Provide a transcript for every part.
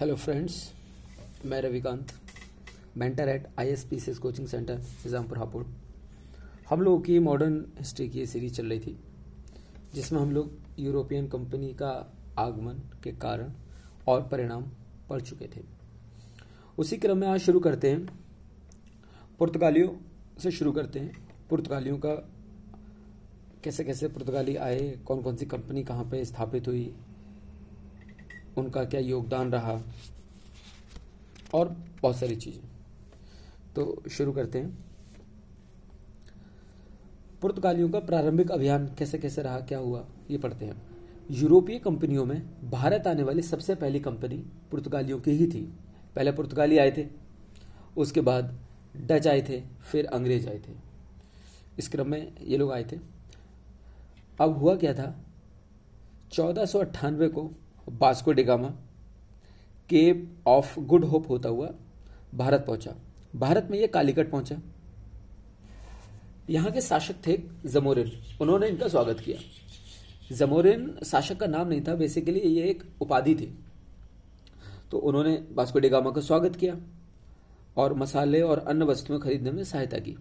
Hello friends मैं Ravikant mentor at I S P S coaching centre Nizampur, Hapur. हम लोगों की modern history की सीरीज़ चल रही थी, जिसमें हम लोग यूरोपियन कंपनी का आगमन के कारण और परिणाम पढ़ चुके थे। उसी क्रम में आज शुरू करते हैं। पुर्तगालियों से शुरू करते हैं। पुर्तगालियों का कैसे कैसे पुर्तगाली आए कौन कौन सी कंपनी कहाँ पे स्थापित हुई उनका क्या योगदान रहा और बहुत सारी चीज़ें। तो शुरू करते हैं। पुर्तगालियों का प्रारंभिक अभियान कैसे कैसे रहा, क्या हुआ, ये पढ़ते हैं। यूरोपीय कंपनियों में भारत आने वाली सबसे पहली कंपनी पुर्तगालियों की ही थी। पहले पुर्तगाली आए थे, उसके बाद डच आए थे, फिर अंग्रेज़ आए थे। इस क्रम में ये लोग आए थे। अब हुआ क्या था? चौदह को Vasco da Gama Cape of Good Hope होता हुआ भारत पहुँचा। भारत में यह कालीकट पहुँचा। यहाँ के शासक थे जमोरिन। उन्होंने इनका स्वागत किया। जमोरिन शासक का नाम नहीं था बेसिकली ये एक उपाधि थी। तो उन्होंने बास्को डिगामा का स्वागत किया और मसाले और अन्य वस्तुएँ खरीदने में सहायता की।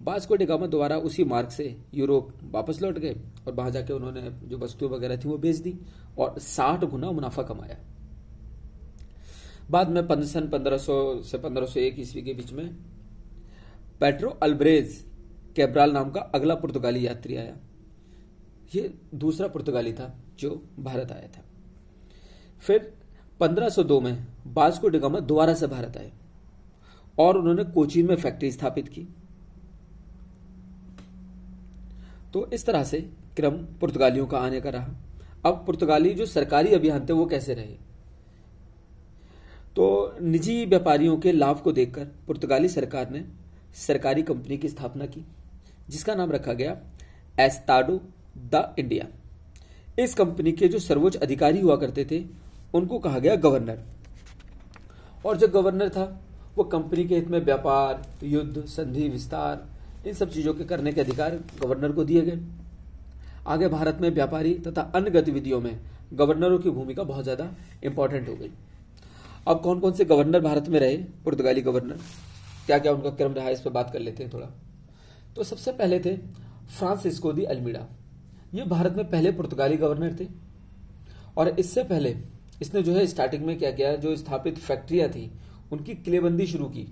बास्को डिगामा दोबारा उसी मार्ग से यूरोप वापस लौट गए और वहाँ जाके उन्होंने जो वस्तुएँ वगैरह थी वो बेच दी और साठ गुना मुनाफा कमाया। बाद में पंद्रह सन पंद्रह से पंद्रह ईस्वी के बीच में पेट्रो अल्ब्रेज कैब्राल नाम का अगला पुर्तगाली यात्री आया। ये दूसरा पुर्तगाली था जो भारत आया था। फिर 1502 में बास्को डिगामा दोबारा से भारत आए और उन्होंने कोचीन में फैक्ट्री स्थापित की। तो इस तरह से क्रम पुर्तगालियों का आने का रहा। अब पुर्तगाली जो सरकारी अभियान थे वो कैसे रहे? तो निजी व्यापारियों के लाभ को देखकर पुर्तगाली सरकार ने सरकारी कंपनी की स्थापना की, जिसका नाम रखा गया एस्ताडो द इंडिया। इस कंपनी के जो सर्वोच्च अधिकारी हुआ करते थे, उनको कहा गया गवर्नर। और जो गवर्नर था, वो कंपनी के हित में व्यापार, युद्ध, संधि, विस्तार इन सब चीज़ों के करने के अधिकार गवर्नर को दिए गए। आगे भारत में व्यापारी तथा अन्य गतिविधियों में गवर्नरों की भूमिका बहुत ज़्यादा इंपॉर्टेंट हो गई। अब कौन कौन से गवर्नर भारत में रहे? पुर्तगाली गवर्नर। क्या क्या उनका क्रम रहा इस पर बात कर लेते हैं थोड़ा। तो सबसे पहले थे फ्रांसिस्को दी अल्मीडा ये भारत में पहले पुर्तगाली गवर्नर थे। और इससे पहले इसने जो है स्टार्टिंग में क्या किया? जो स्थापित फैक्ट्रियाँ थी, उनकी किलेबंदी शुरू की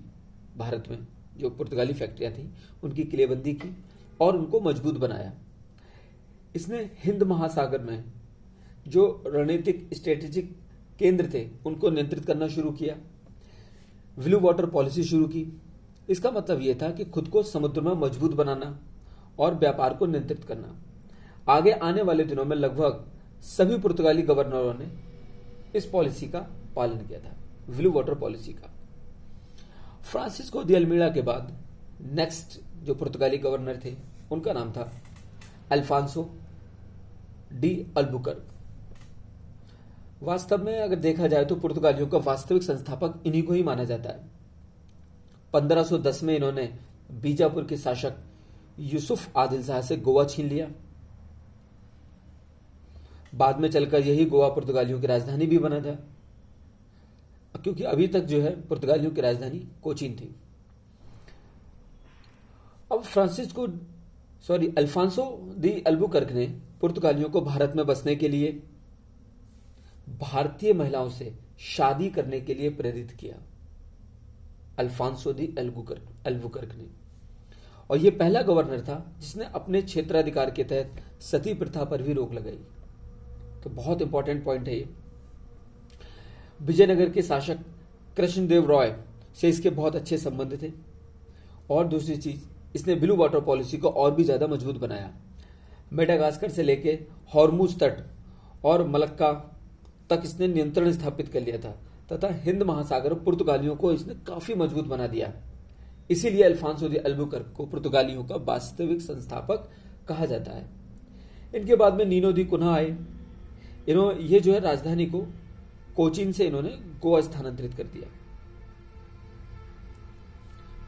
भारत में। जो पुर्तगाली फैक्ट्रियाँ थी, उनकी किलेबंदी की और उनको मज़बूत बनाया। इसने हिंद महासागर में जो रणनीतिक स्ट्रेटेजिक केंद्र थे, उनको नियंत्रित करना शुरू किया। ब्लू वाटर पॉलिसी शुरू की। इसका मतलब यह था कि खुद को समुद्र में मज़बूत बनाना और व्यापार को नियंत्रित करना। आगे आने वाले दिनों में लगभग सभी पुर्तगाली गवर्नरों ने इस पॉलिसी का पालन किया था। ब्लू वाटर पॉलिसी का। फ्रांसिस्को दी अल्मीड़ा के बाद नेक्स्ट जो पुर्तगाली गवर्नर थे, उनका नाम था अल्फांसो डी अल्बुकर वास्तव में अगर देखा जाए तो पुर्तगालियों का वास्तविक संस्थापक इन्हीं को ही माना जाता है। 1510 में इन्होंने बीजापुर के शासक यूसुफ आदिल शाह से गोवा छीन लिया। बाद में चलकर यही गोवा पुर्तगालियों की राजधानी भी बना था। क्योंकि अभी तक जो है पुर्तगालियों की राजधानी कोचीन थी। अब Francisco, sorry, Alfonso de Albuquerque ने पुर्तगालियों को भारत में बसने के लिए भारतीय महिलाओं से शादी करने के लिए प्रेरित किया। अल्फांसो दी अल्बुकर्क ने। और यह पहला गवर्नर था जिसने अपने क्षेत्राधिकार के तहत सती प्रथा पर भी रोक लगाई। तो बहुत इंपॉर्टेंट पॉइंट है ये। विजयनगर के शासक कृष्णदेव रॉय से इसके बहुत अच्छे संबंध थे। और दूसरी चीज़, इसने ब्लू वाटर पॉलिसी को और भी ज़्यादा मज़बूत बनाया। मेडागास्कर से लेके हॉर्मूज तट और मलक्का तक इसने नियंत्रण स्थापित कर लिया था, तथा हिंद महासागर पुर्तगालियों को इसने काफ़ी मज़बूत बना दिया। इसीलिए अल्फांसो दी अल्बुकर को पुर्तगालियों का वास्तविक संस्थापक कहा जाता है। इनके बाद में नीनो दी कुना आए इन्होंने ये जो है राजधानी को कोचीन से इन्होंने गोवा स्थानांतरित कर दिया।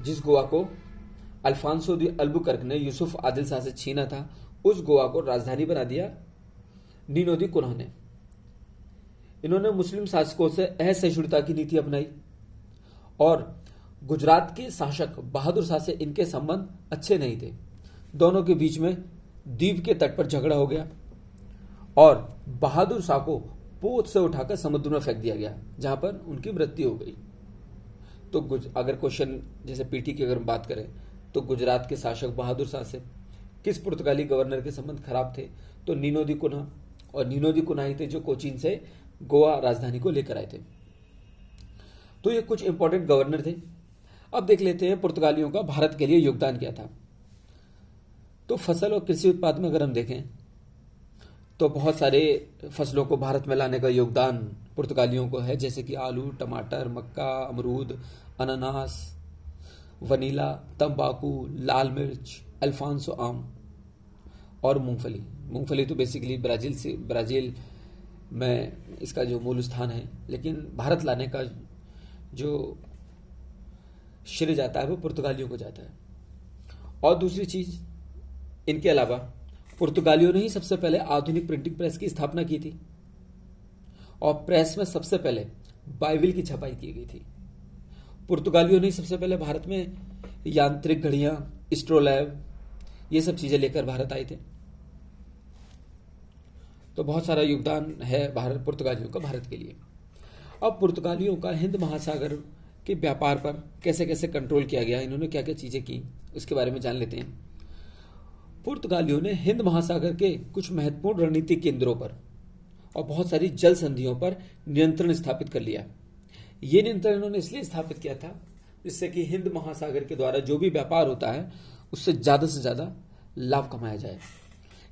जिस गोवा को अल्फांसो दी अल्बुकर्क ने यूसुफ आदिल शाह से छीना था, उस गोवा को राजधानी बना दिया नीनो दी कुन्हा ने। इन्होंने मुस्लिम शासकों से असहिष्णुता की नीति अपनाई और गुजरात के शासक बहादुर शाह से इनके संबंध अच्छे नहीं थे। दोनों के बीच में द्वीप के तट पर झगड़ा हो गया और बहादुर शाह को पोत से उठाकर समुद्र में फेंक दिया गया, जहाँ पर उनकी मृत्यु हो गई। तो अगर क्वेश्चन, जैसे पीटी की अगर हम बात करें तो गुजरात के शासक बहादुर शाह से, किस पुर्तगाली गवर्नर के संबंध खराब थे? तो नीनोदी कुना और नीनोदी कुना ही थे जो कोचीन से गोवा राजधानी को लेकर आए थे। तो ये कुछ इंपॉर्टेंट गवर्नर थे। अब देख लेते हैं पुर्तगालियों का भारत के लिए योगदान क्या था। तो फ़सल और कृषि उत्पाद में अगर हम देखें तो बहुत सारे फ़सलों को भारत में लाने का योगदान पुर्तगालियों को है, जैसे कि आलू, टमाटर, मक्का, अमरूद, अनानास, वनीला, तंबाकू, लाल मिर्च, अल्फांसो आम और मूंगफली। मूंगफली तो बेसिकली ब्राज़ील से, ब्राज़ील में इसका जो मूल स्थान है, लेकिन भारत लाने का जो श्रेय जाता है, वो पुर्तगालियों को जाता है। और दूसरी चीज़, इनके अलावा पुर्तगालियों ने ही सबसे पहले आधुनिक प्रिंटिंग प्रेस की स्थापना की थी। और प्रेस में सबसे पहले बाइबिल की छपाई की गई थी। पुर्तगालियों ने सबसे पहले भारत में यांत्रिक घड़ियाँ स्ट्रोलैब ये सब चीज़ें लेकर भारत आए थे। तो बहुत सारा योगदान है भारत, पुर्तगालियों का भारत के लिए। अब पुर्तगालियों का हिंद महासागर के व्यापार पर कैसे कैसे कंट्रोल किया गया, इन्होंने क्या क्या चीज़ें की, उसके बारे में जान लेते हैं। पुर्तगालियों ने हिंद महासागर के कुछ महत्वपूर्ण रणनीतिक केंद्रों पर और बहुत सारी जल संधियों पर नियंत्रण स्थापित कर लिया। ये नियंत्रण इन्होंने इसलिए स्थापित किया था जिससे कि हिंद महासागर के द्वारा जो भी व्यापार होता है, उससे ज़्यादा से ज़्यादा लाभ कमाया जाए।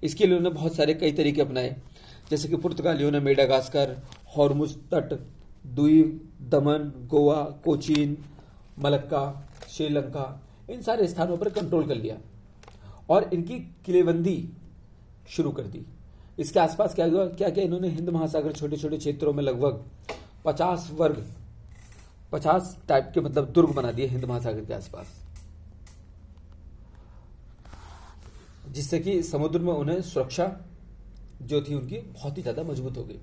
इसके लिए उन्होंने बहुत सारे कई तरीके अपनाए। जैसे कि पुर्तगालियों ने मेडागास्कर, हॉर्मुज तट द्वीप दमन, गोवा, कोचीन, मलक्का, श्रीलंका, इन सारे स्थानों पर कंट्रोल कर लिया। और इनकी किलेबंदी शुरू कर दी। इसके आसपास क्या हुआ? क्या क्या इन्होंने हिंद महासागर छोटे छोटे क्षेत्रों में लगभग पचास वर्ग, पचास टाइप के मतलब दुर्ग बना दिए हिंद महासागर के आसपास। जिससे कि समुद्र में उन्हें सुरक्षा जो थी उनकी बहुत ही ज़्यादा मज़बूत हो गई।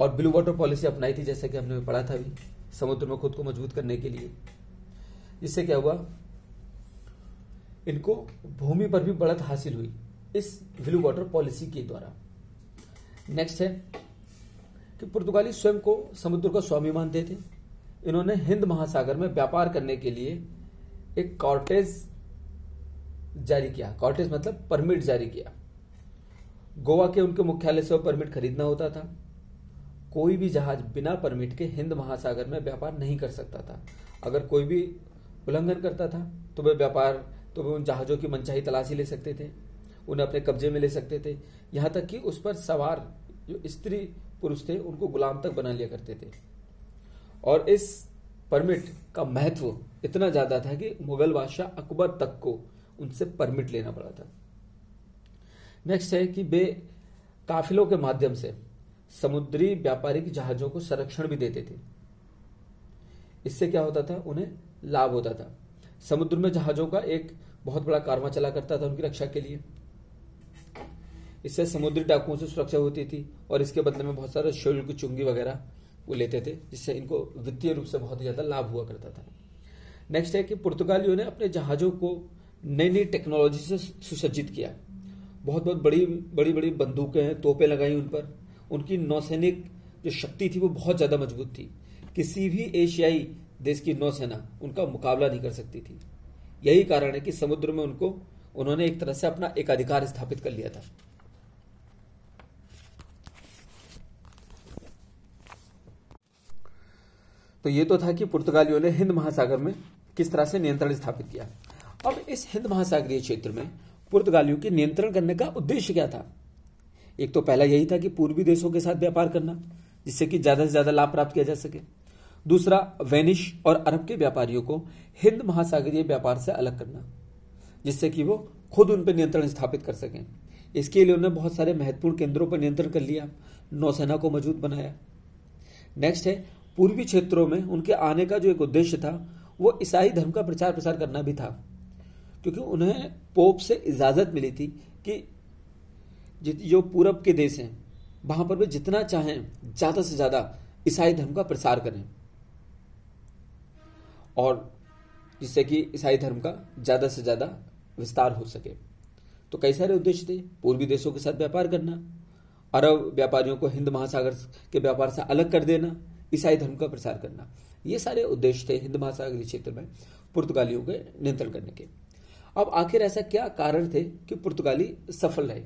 और ब्लू वाटर पॉलिसी अपनाई थी, जैसे कि हमने पढ़ा था भी समुद्र में खुद को मज़बूत करने के लिए। जिससे क्या हुआ? इनको भूमि पर भी बढ़त हासिल हुई इस ब्लू वाटर पॉलिसी के द्वारा। नेक्स्ट है कि पुर्तगाली स्वयं को समुद्र का स्वामी मानते थे इन्होंने हिंद महासागर में व्यापार करने के लिए एक कॉर्टेज जारी किया। कॉर्टेज मतलब परमिट जारी किया। गोवा के उनके मुख्यालय से वो परमिट खरीदना होता था। कोई भी जहाज़ बिना परमिट के हिंद महासागर में व्यापार नहीं कर सकता था। अगर कोई भी उल्लंघन करता था तो वह व्यापार तो वे उन जहाजों की मनचाही तलाशी ले सकते थे, उन्हें अपने कब्जे में ले सकते थे। यहाँ तक कि उस पर सवार जो स्त्री पुरुष थे, उनको गुलाम तक बना लिया करते थे। और इस परमिट का महत्व इतना ज़्यादा था कि मुगल बादशाह अकबर तक को उनसे परमिट लेना पड़ा था। नेक्स्ट है कि वे काफिलों के माध्यम से समुद्री व्यापारिक जहाजों को संरक्षण भी देते थे। इससे क्या होता था? उन्हें लाभ होता था। समुद्र में जहाजों का एक बहुत बड़ा कारवा चला करता था उनकी रक्षा के लिए। इससे समुद्री डाकुओं से सुरक्षा होती थी और इसके बदले में बहुत सारे शुल्क, चुंगी वगैरह वो लेते थे, जिससे इनको वित्तीय रूप से बहुत ज़्यादा लाभ हुआ करता था। नेक्स्ट है कि पुर्तगालियों ने अपने जहाजों को नई नई टेक्नोलॉजी से सुसज्जित किया। बहुत बहुत बड़ी बड़ी बड़ी बंदूकें हैं, तोपें लगाई उन पर। उनकी नौसैनिक जो शक्ति थी वो बहुत ज़्यादा मज़बूत थी। किसी भी एशियाई देश की नौसेना उनका मुकाबला नहीं कर सकती थी। यही कारण है कि समुद्र में उनको, उन्होंने एक तरह से अपना एक अधिकार स्थापित कर लिया था। तो ये तो था कि पुर्तगालियों ने हिंद महासागर में किस तरह से नियंत्रण स्थापित किया। अब इस हिंद महासागरीय क्षेत्र में पुर्तगालियों के नियंत्रण करने का उद्देश्य क्या था? एक तो पहला यही था कि पूर्वी देशों के साथ व्यापार करना, जिससे कि ज़्यादा से ज़्यादा लाभ प्राप्त किया जा सके। दूसरा, वेनिश और अरब के व्यापारियों को हिंद महासागरीय व्यापार से अलग करना, जिससे कि वो खुद उन पर नियंत्रण स्थापित कर सकें। इसके लिए उन्होंने बहुत सारे महत्वपूर्ण केंद्रों पर नियंत्रण कर लिया, नौसेना को मज़बूत बनाया। नेक्स्ट है, पूर्वी क्षेत्रों में उनके आने का जो एक उद्देश्य था, वो ईसाई धर्म का प्रचार प्रसार करना भी था, क्योंकि उन्हें पोप से इजाज़त मिली थी कि जो पूरब के देश हैं, वहाँ पर वे जितना चाहें, ज़्यादा से ज़्यादा ईसाई धर्म का प्रसार करें। और जिससे कि ईसाई धर्म का ज़्यादा से ज़्यादा विस्तार हो सके। तो कई सारे उद्देश्य थे, पूर्वी देशों के साथ व्यापार करना, अरब व्यापारियों को हिंद महासागर के व्यापार से अलग कर देना, ईसाई धर्म का प्रसार करना। ये सारे उद्देश्य थे हिंद महासागरीय क्षेत्र में पुर्तगालियों के नियंत्रण करने के। अब आखिर ऐसा क्या कारण थे कि पुर्तगाली सफल रहे?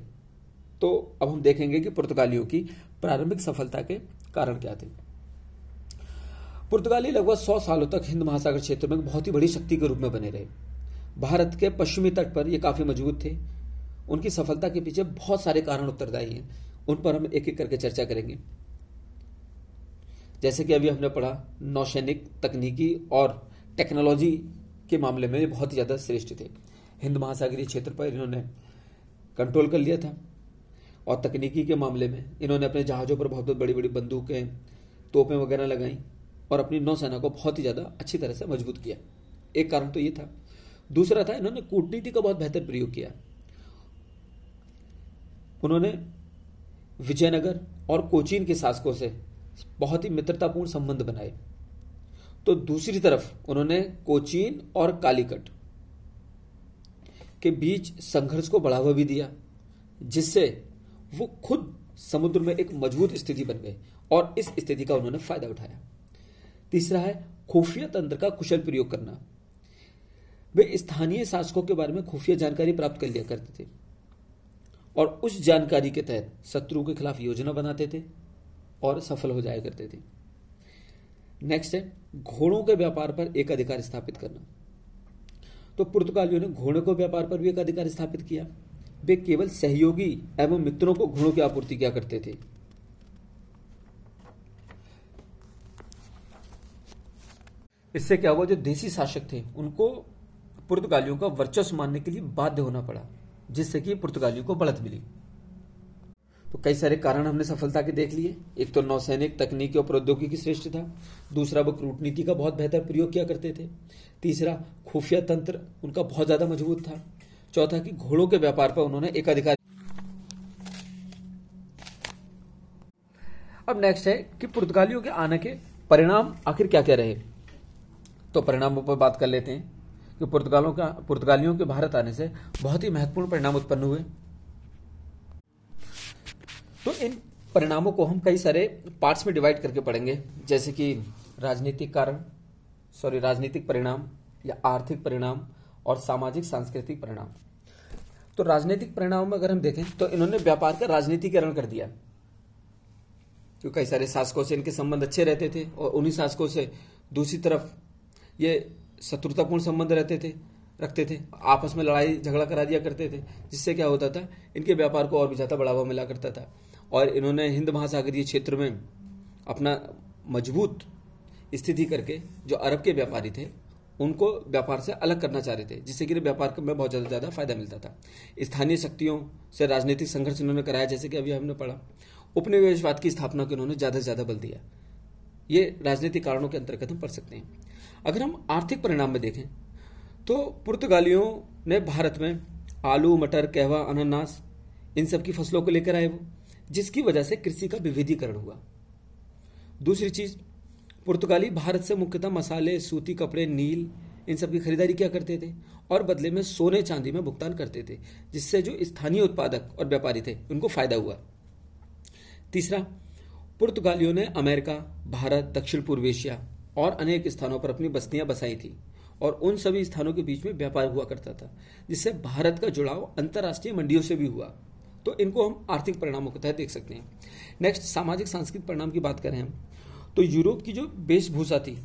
तो अब हम देखेंगे कि पुर्तगालियों की प्रारंभिक सफलता के कारण क्या थे। पुर्तगाली लगभग सौ सालों तक हिंद महासागर क्षेत्र में बहुत ही बड़ी शक्ति के रूप में बने रहे। भारत के पश्चिमी तट पर ये काफ़ी मज़बूत थे। उनकी सफलता के पीछे बहुत सारे कारण उत्तरदायी हैं। उन पर हम एक एक करके चर्चा करेंगे। जैसे कि अभी हमने पढ़ा, नौसैनिक तकनीकी और टेक्नोलॉजी के मामले में बहुत ही ज़्यादा श्रेष्ठ थे। हिंद महासागरीय क्षेत्र पर इन्होंने कंट्रोल कर लिया था। और तकनीकी के मामले में इन्होंने अपने जहाजों पर बहुत बहुत बड़ी बड़ी बंदूकें, तोपें वगैरह लगाई। और अपनी नौसेना को बहुत ही ज़्यादा अच्छी तरह से मज़बूत किया। एक कारण तो ये था। दूसरा था, इन्होंने कूटनीति का बहुत बेहतर प्रयोग किया। उन्होंने विजयनगर और कोचीन के शासकों से बहुत ही मित्रतापूर्ण संबंध बनाए। तो दूसरी तरफ़ उन्होंने कोचीन और कालीकट के बीच संघर्ष को बढ़ावा भी दिया, जिससे वो खुद समुद्र में एक मज़बूत स्थिति बन गए और इस स्थिति का उन्होंने फ़ायदा उठाया। तीसरा है खुफिया तंत्र का कुशल प्रयोग करना। वे स्थानीय शासकों के बारे में खुफिया जानकारी प्राप्त कर लिया करते थे और उस जानकारी के तहत शत्रुओं के खिलाफ योजना बनाते थे और सफल हो जाया करते थे। नेक्स्ट है, घोड़ों के व्यापार पर एक अधिकार स्थापित करना। तो पुर्तगालियों ने घोड़े को व्यापार पर भी एक अधिकार स्थापित किया। वे केवल सहयोगी एवं मित्रों को घोड़ों की आपूर्ति किया करते थे। इससे क्या हुआ? जो देसी शासक थे, उनको पुर्तगालियों का वर्चस्व मानने के लिए बाध्य होना पड़ा, जिससे कि पुर्तगालियों को बढ़त मिली। तो कई सारे कारण हमने सफलता के देख लिए। एक तो नौसैनिक तकनीकी और प्रौद्योगिकी श्रेष्ठ था। दूसरा, वो कूटनीति का बहुत बेहतर प्रयोग किया करते थे। तीसरा, खुफिया तंत्र उनका बहुत ज़्यादा मज़बूत था। चौथा, कि घोड़ों के व्यापार पर उन्होंने एक अधिकार अब नेक्स्ट है, कि पुर्तगालियों के आने के परिणाम आखिर क्या क्या रहे? तो परिणामों पर बात कर लेते हैं कि पुर्तगालों का, पुर्तगालियों के भारत आने से बहुत ही महत्वपूर्ण परिणाम उत्पन्न हुए। तो इन परिणामों को हम कई सारे पार्ट्स में डिवाइड करके पढ़ेंगे, जैसे कि राजनीतिक कारण, सॉरी, राजनीतिक परिणाम या आर्थिक परिणाम और सामाजिक, सांस्कृतिक परिणाम। तो राजनीतिक परिणाम में अगर हम देखें तो इन्होंने व्यापार का राजनीतिकरण कर दिया। क्योंकि कई सारे शासकों से इनके संबंध अच्छे रहते थे और उन्हीं शासकों से दूसरी तरफ़ ये शत्रुतापूर्ण संबंध रहते थे, रखते थे। आपस में लड़ाई, झगड़ा करा दिया करते थे, जिससे क्या होता था, इनके व्यापार को और भी ज़्यादा बढ़ावा मिला करता था। और इन्होंने हिंद महासागरीय क्षेत्र में अपना मज़बूत स्थिति करके, जो अरब के व्यापारी थे, उनको व्यापार से अलग करना चाह रहे थे, जिससे कि व्यापार में बहुत ज़्यादा ज़्यादा फ़ायदा मिलता था। स्थानीय शक्तियों से राजनीतिक संघर्ष इन्होंने कराया, जैसे कि अभी हमने पढ़ा। उपनिवेशवाद की स्थापना को इन्होंने ज़्यादा से ज़्यादा बल दिया। ये राजनीतिक कारणों के अंतर्गत हम पढ़ सकते हैं। अगर हम आर्थिक परिणाम में देखें तो पुर्तगालियों ने भारत में आलू, मटर, कहवा, अनानास, इन सब की फ़सलों को लेकर आए वो, जिसकी वजह से कृषि का विविधीकरण हुआ। दूसरी चीज़, पुर्तगाली भारत से मुख्यतः मसाले, सूती कपड़े, नील, इन सब की खरीदारी क्या करते थे? और बदले में सोने चांदी में भुगतान करते थे, जिससे जो स्थानीय उत्पादक और व्यापारी थे, उनको फ़ायदा हुआ। तीसरा पुर्तगालियों ने अमेरिका, भारत, दक्षिण पूर्व एशिया और अनेक स्थानों पर अपनी बस्तियाँ बसाई थी और उन सभी स्थानों के बीच में व्यापार हुआ करता था, जिससे भारत का जुड़ाव अंतर्राष्ट्रीय मंडियों से भी हुआ। तो इनको हम आर्थिक परिणामों के तहत देख सकते हैं। नेक्स्ट सामाजिक सांस्कृतिक परिणाम की बात करें हम तो यूरोप की जो वेशभूषा थी,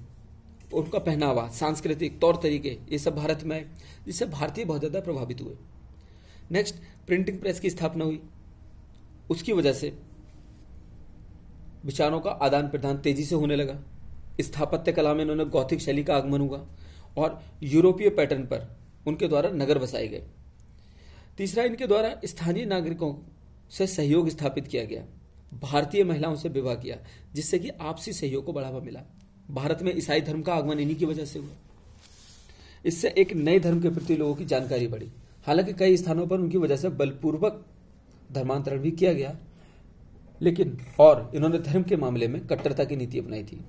उनका पहनावा, सांस्कृतिक तौर तरीके, ये सब भारत में आए, जिससे भारतीय बहुत ज़्यादा प्रभावित हुए। नेक्स्ट प्रिंटिंग प्रेस की स्थापना हुई। उसकी वजह से विचारों का आदान प्रदान तेज़ी से होने लगा। स्थापत्य कला में इन्होंने गौथिक शैली का आगमन हुआ और यूरोपीय पैटर्न पर उनके द्वारा नगर बसाए गए। तीसरा, इनके द्वारा स्थानीय नागरिकों से सहयोग स्थापित किया गया। भारतीय महिलाओं से विवाह किया, जिससे कि आपसी सहयोग को बढ़ावा मिला। भारत में ईसाई धर्म का आगमन इन्हीं की वजह से हुआ। इससे एक नए धर्म के प्रति लोगों की जानकारी बढ़ी। हालाँकि कई स्थानों पर उनकी वजह से बलपूर्वक धर्मांतरण भी किया गया। लेकिन, और इन्होंने धर्म के मामले में कट्टरता की नीति अपनाई थी।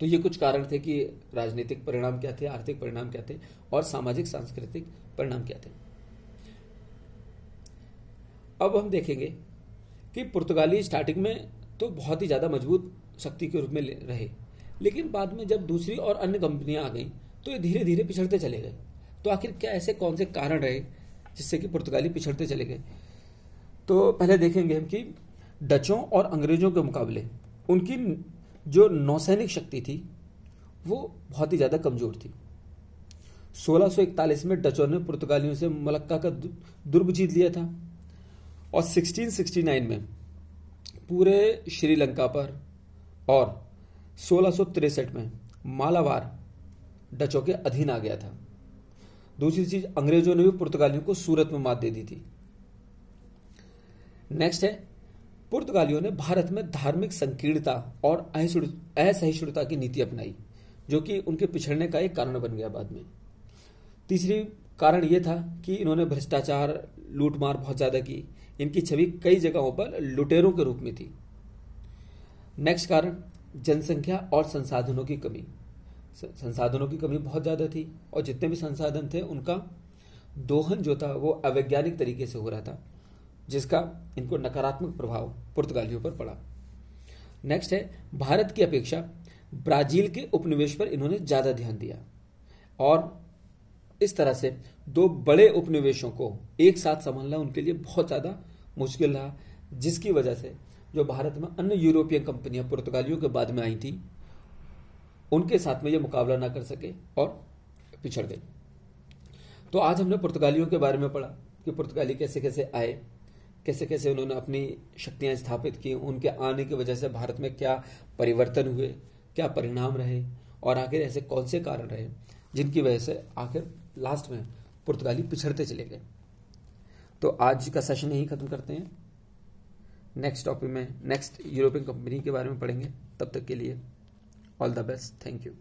तो ये कुछ कारण थे कि राजनीतिक परिणाम क्या थे, आर्थिक परिणाम क्या थे, और सामाजिक, सांस्कृतिक परिणाम क्या थे। अब हम देखेंगे कि पुर्तगाली स्टार्टिंग में तो बहुत ही ज़्यादा मज़बूत शक्ति के रूप में रहे, लेकिन बाद में जब दूसरी और अन्य कंपनियाँ आ गई तो ये धीरे धीरे पिछड़ते चले गए। तो आखिर क्या ऐसे कौन से कारण रहे जिससे कि पुर्तगाली पिछड़ते चले गए? तो पहले देखेंगे हम कि डचों और अंग्रेज़ों के मुकाबले उनकी जो नौसैनिक शक्ति थी, वो बहुत ही ज़्यादा कमज़ोर थी। 1641 में डचों ने पुर्तगालियों से मलक्का का दुर्ग जीत लिया था और 1669 में पूरे श्रीलंका पर और सोलह में मालावार डचों के अधीन आ गया था। दूसरी चीज़, अंग्रेज़ों ने भी पुर्तगालियों को सूरत में मात दे दी थी। नेक्स्ट है, पुर्तगालियों ने भारत में धार्मिक संकीर्णता और असहिष्णुता की नीति अपनाई, जो कि उनके पिछड़ने का एक कारण बन गया बाद में। तीसरी कारण यह था कि इन्होंने भ्रष्टाचार, लूटमार बहुत ज़्यादा की। इनकी छवि कई जगहों पर लुटेरों के रूप में थी। नेक्स्ट कारण, जनसंख्या और संसाधनों की कमी। संसाधनों की कमी बहुत ज़्यादा थी और जितने भी संसाधन थे, उनका दोहन जो था वो अवैज्ञानिक तरीके से हो रहा था। जिसका इनको नकारात्मक प्रभाव पुर्तगालियों पर पड़ा। नेक्स्ट है, भारत की अपेक्षा ब्राज़ील के उपनिवेश पर इन्होंने ज़्यादा ध्यान दिया। और इस तरह से दो बड़े उपनिवेशों को एक साथ संभालना उनके लिए बहुत ज़्यादा मुश्किल रहा, जिसकी वजह से जो भारत में अन्य यूरोपियन कंपनियाँ पुर्तगालियों के बाद में आई थी, उनके साथ में ये मुकाबला ना कर सके और पिछड़ गई। तो आज हमने पुर्तगालियों के बारे में पढ़ा कि पुर्तगाली कैसे कैसे आए। कैसे कैसे उन्होंने अपनी शक्तियाँ स्थापित की, उनके आने की वजह से भारत में क्या परिवर्तन हुए, क्या परिणाम रहे, और आखिर ऐसे कौन से कारण रहे, जिनकी वजह से आखिर लास्ट में पुर्तगाली पिछड़ते चले गए। तो आज का सेशन यही खत्म करते हैं। नेक्स्ट टॉपिक में नेक्स्ट यूरोपियन कंपनी के बारे में पढ़ेंगे। तब तक के लिए all the best thank you